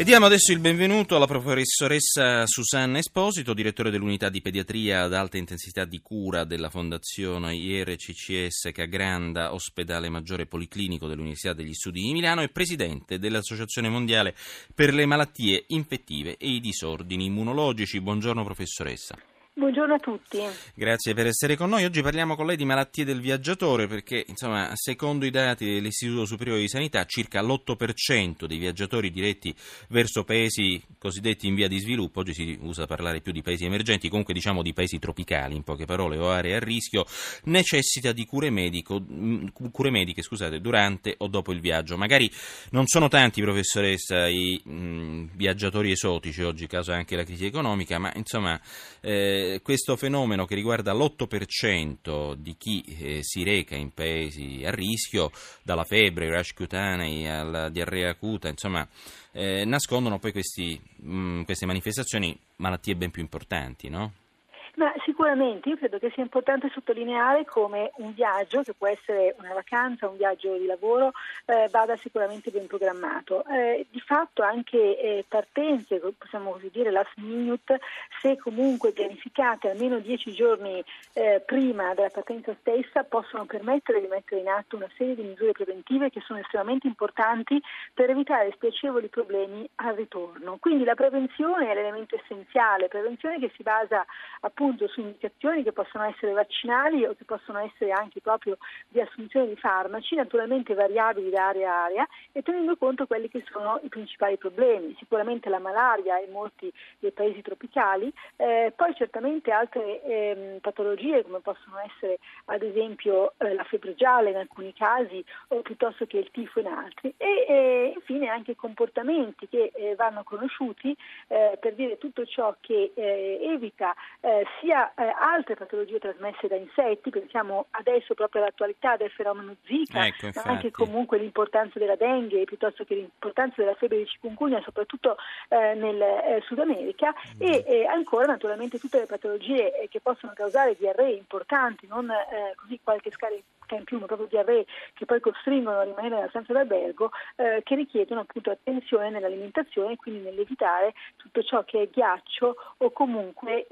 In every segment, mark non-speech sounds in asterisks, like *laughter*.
E diamo adesso il benvenuto alla professoressa Susanna Esposito, direttore dell'unità di pediatria ad alta intensità di cura della Fondazione IRCCS Cagranda, ospedale maggiore policlinico dell'Università degli Studi di Milano e presidente dell'Associazione Mondiale per le malattie infettive e i disordini immunologici. Buongiorno professoressa. Buongiorno a tutti. Grazie per essere con noi. Oggi parliamo con lei di malattie del viaggiatore perché, insomma, secondo i dati dell'Istituto Superiore di Sanità, circa l'8% dei viaggiatori diretti verso paesi cosiddetti in via di sviluppo, oggi si usa parlare più di paesi emergenti, comunque diciamo di paesi tropicali, in poche parole, o aree a rischio, necessita di cure, medico, mm, cure mediche scusate, durante o dopo il viaggio. Magari non sono tanti, professoressa, i mh, mm, viaggiatori esotici oggi, causa anche la crisi economica, ma insomma... Eh, questo fenomeno che riguarda l'8% di chi eh, si reca in paesi a rischio, dalla febbre, ai rash cutanei alla diarrea acuta, insomma, eh, nascondono poi questi, mh, mm, queste manifestazioni malattie ben più importanti, no? Ma sicuramente io credo che sia importante sottolineare come un viaggio, che può essere una vacanza, un viaggio di lavoro, eh, vada sicuramente ben programmato. Eh, di fatto anche eh, partenze, possiamo così dire last minute, se comunque pianificate almeno dieci giorni eh, prima della partenza stessa, possono permettere di mettere in atto una serie di misure preventive che sono estremamente importanti per evitare spiacevoli problemi al ritorno. Quindi la prevenzione è l'elemento essenziale, prevenzione che si basa appunto appunto su indicazioni che possono essere vaccinali o che possono essere anche proprio di assunzione di farmaci, naturalmente variabili da area a area e tenendo conto quelli che sono i principali problemi, sicuramente la malaria in molti dei paesi tropicali, eh, poi certamente altre eh, patologie come possono essere ad esempio eh, la febbre gialla in alcuni casi o piuttosto che il tifo in altri. E eh, infine anche comportamenti che eh, vanno conosciuti eh, per dire tutto ciò che evita sia eh, altre patologie trasmesse da insetti, pensiamo adesso proprio all'attualità del fenomeno Zika, ecco, ma anche comunque l'importanza della dengue piuttosto che l'importanza della febbre di chikungunya, soprattutto eh, nel eh, Sud America mm. e ancora naturalmente tutte le patologie eh, che possono causare diarree importanti, non eh, così qualche scarica in più, ma proprio diarree che poi costringono a rimanere nella stanza d'albergo, eh, che richiedono appunto attenzione nell'alimentazione e quindi nell'evitare tutto ciò che è ghiaccio o comunque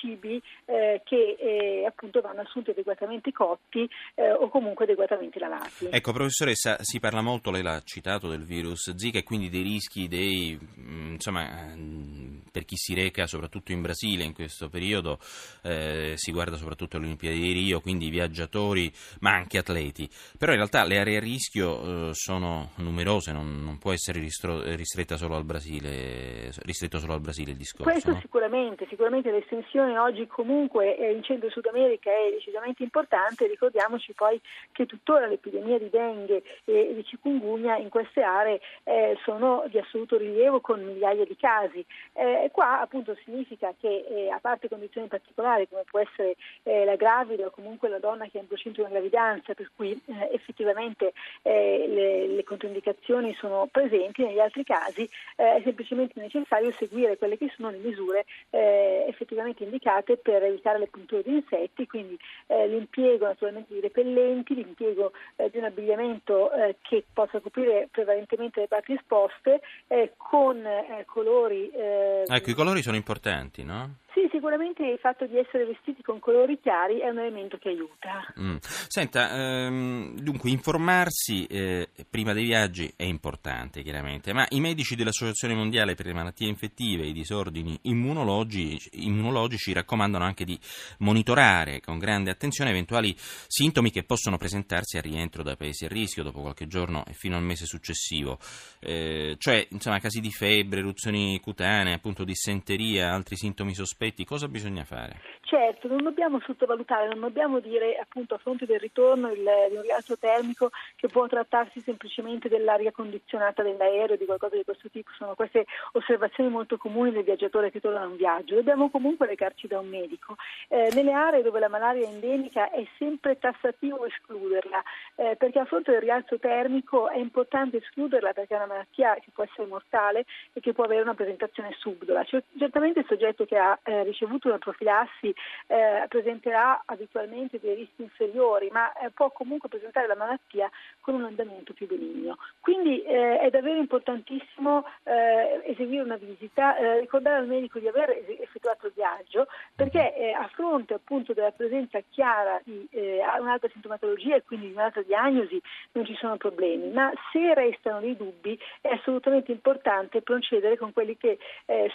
cibi eh, che eh, appunto vanno assunti adeguatamente cotti eh, o comunque adeguatamente lavati. Ecco professoressa, si parla molto, lei l'ha citato, del virus Zika e quindi dei rischi dei, mm, insomma, mm, per chi si reca soprattutto in Brasile in questo periodo, eh, si guarda soprattutto alle Olimpiadi di Rio, quindi viaggiatori ma anche atleti, però in realtà le aree a rischio eh, sono numerose, non, non può essere ristro, ristretta solo al Brasile, ristretto solo al Brasile il discorso. Questo no? sicuramente, sicuramente l'estensione oggi comunque in Centro Sud America è decisamente importante, ricordiamoci poi che tuttora l'epidemia di dengue e di chikungunya in queste aree eh, sono di assoluto rilievo con migliaia di casi. Eh, qua appunto significa che eh, a parte condizioni particolari come può essere eh, la gravida o comunque la donna che è in procinto di una gravidanza per cui eh, effettivamente le, le, controindicazioni sono presenti, negli altri casi è semplicemente necessario seguire quelle che sono le misure effettivamente indicate per evitare le punture di insetti, quindi eh, l'impiego naturalmente di repellenti, l'impiego eh, di un abbigliamento eh, che possa coprire prevalentemente le parti esposte eh, con eh, colori. Eh, ecco, i colori sono importanti, no? Sì, sicuramente il fatto di essere vestiti con colori chiari è un elemento che aiuta. Mm. Senta, ehm, dunque informarsi eh, prima dei viaggi è importante chiaramente, ma i medici dell'Associazione Mondiale per le Malattie Infettive e i Disordini immunologici, immunologici raccomandano anche di monitorare con grande attenzione eventuali sintomi che possono presentarsi al rientro da paesi a rischio dopo qualche giorno e fino al mese successivo, eh, cioè insomma casi di febbre, eruzioni cutanee, appunto dissenteria, altri sintomi sospetti, cosa bisogna fare? Certo, non dobbiamo sottovalutare, non dobbiamo dire appunto a fronte del ritorno il, di un rialzo termico che può trattarsi semplicemente dell'aria condizionata dell'aereo, di qualcosa di questo tipo, sono queste osservazioni molto comuni del viaggiatore che torna da un viaggio, dobbiamo comunque recarci da un medico. Eh, nelle aree dove la malaria è endemica è sempre tassativo escluderla, eh, perché a fronte del rialzo termico è importante escluderla perché è una malattia che può essere mortale e che può avere una presentazione subdola. Certamente il soggetto che ha eh, ricevuto una profilassi eh, presenterà abitualmente dei rischi inferiori, ma eh, può comunque presentare la malattia con un andamento più benigno. Quindi eh, è davvero importantissimo eh, eseguire una visita, eh, ricordare al medico di aver effettuato il viaggio, perché a fronte appunto della presenza chiara di un'altra sintomatologia e quindi di un'altra diagnosi non ci sono problemi, ma se restano dei dubbi è assolutamente importante procedere con quelli che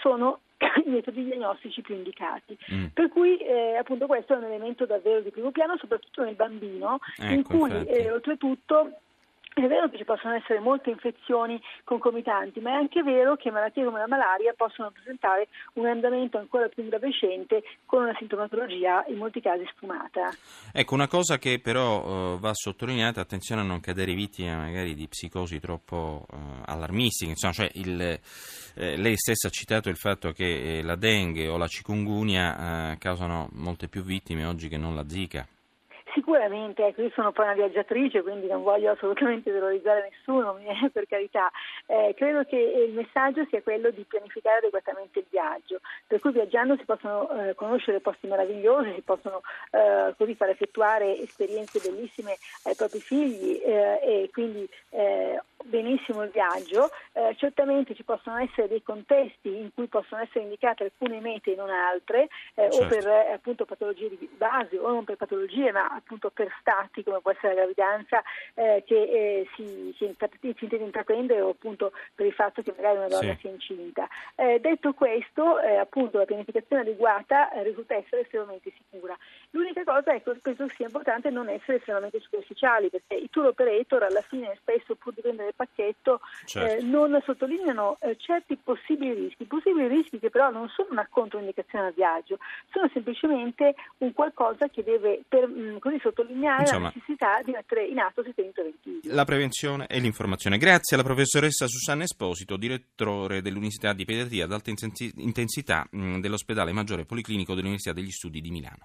sono i metodi diagnostici più indicati. Mm. Per cui eh, appunto questo è un elemento davvero di primo piano, soprattutto nel bambino, ecco, in cui eh, oltretutto è vero che ci possono essere molte infezioni concomitanti, ma è anche vero che malattie come la malaria possono presentare un andamento ancora più ingravescente con una sintomatologia in molti casi sfumata. Ecco, una cosa che però uh, va sottolineata, attenzione a non cadere vittima magari di psicosi troppo uh, allarmistiche, insomma, cioè il, eh, lei stessa ha citato il fatto che eh, la dengue o la cikungunya eh, causano molte più vittime oggi che non la zika. Sicuramente, ecco, io sono poi una viaggiatrice, quindi non voglio assolutamente terrorizzare nessuno, *laughs* per carità. Eh, credo che il messaggio sia quello di pianificare adeguatamente il viaggio, per cui viaggiando si possono eh, conoscere posti meravigliosi, si possono eh, così far effettuare esperienze bellissime ai propri figli eh, e quindi benissimo il viaggio, eh, certamente ci possono essere dei contesti in cui possono essere indicate alcune mete e non altre, eh, certo. o per eh, appunto patologie di base o non per patologie, ma appunto per stati come può essere la gravidanza eh, che eh, si, si, intende intraprendere o appunto per il fatto che magari una donna sì. sia incinta. Detto questo, appunto la pianificazione adeguata risulta essere estremamente sicura. L'unica cosa è che penso sia importante non essere estremamente superficiali, perché i tour operator alla fine spesso pur di vendere pacchetto certo. eh, non sottolineano eh, certi possibili rischi, possibili rischi che però non sono una controindicazione al viaggio, sono semplicemente un qualcosa che deve per, mh, mm, così sottolineare Insomma, la necessità di mettere in atto sistemi preventivi. La prevenzione e l'informazione. Grazie alla professoressa Susanna Esposito, direttore dell'Università di Pediatria ad alta intensità mh, mm, dell'ospedale Maggiore Policlinico dell'Università degli Studi di Milano.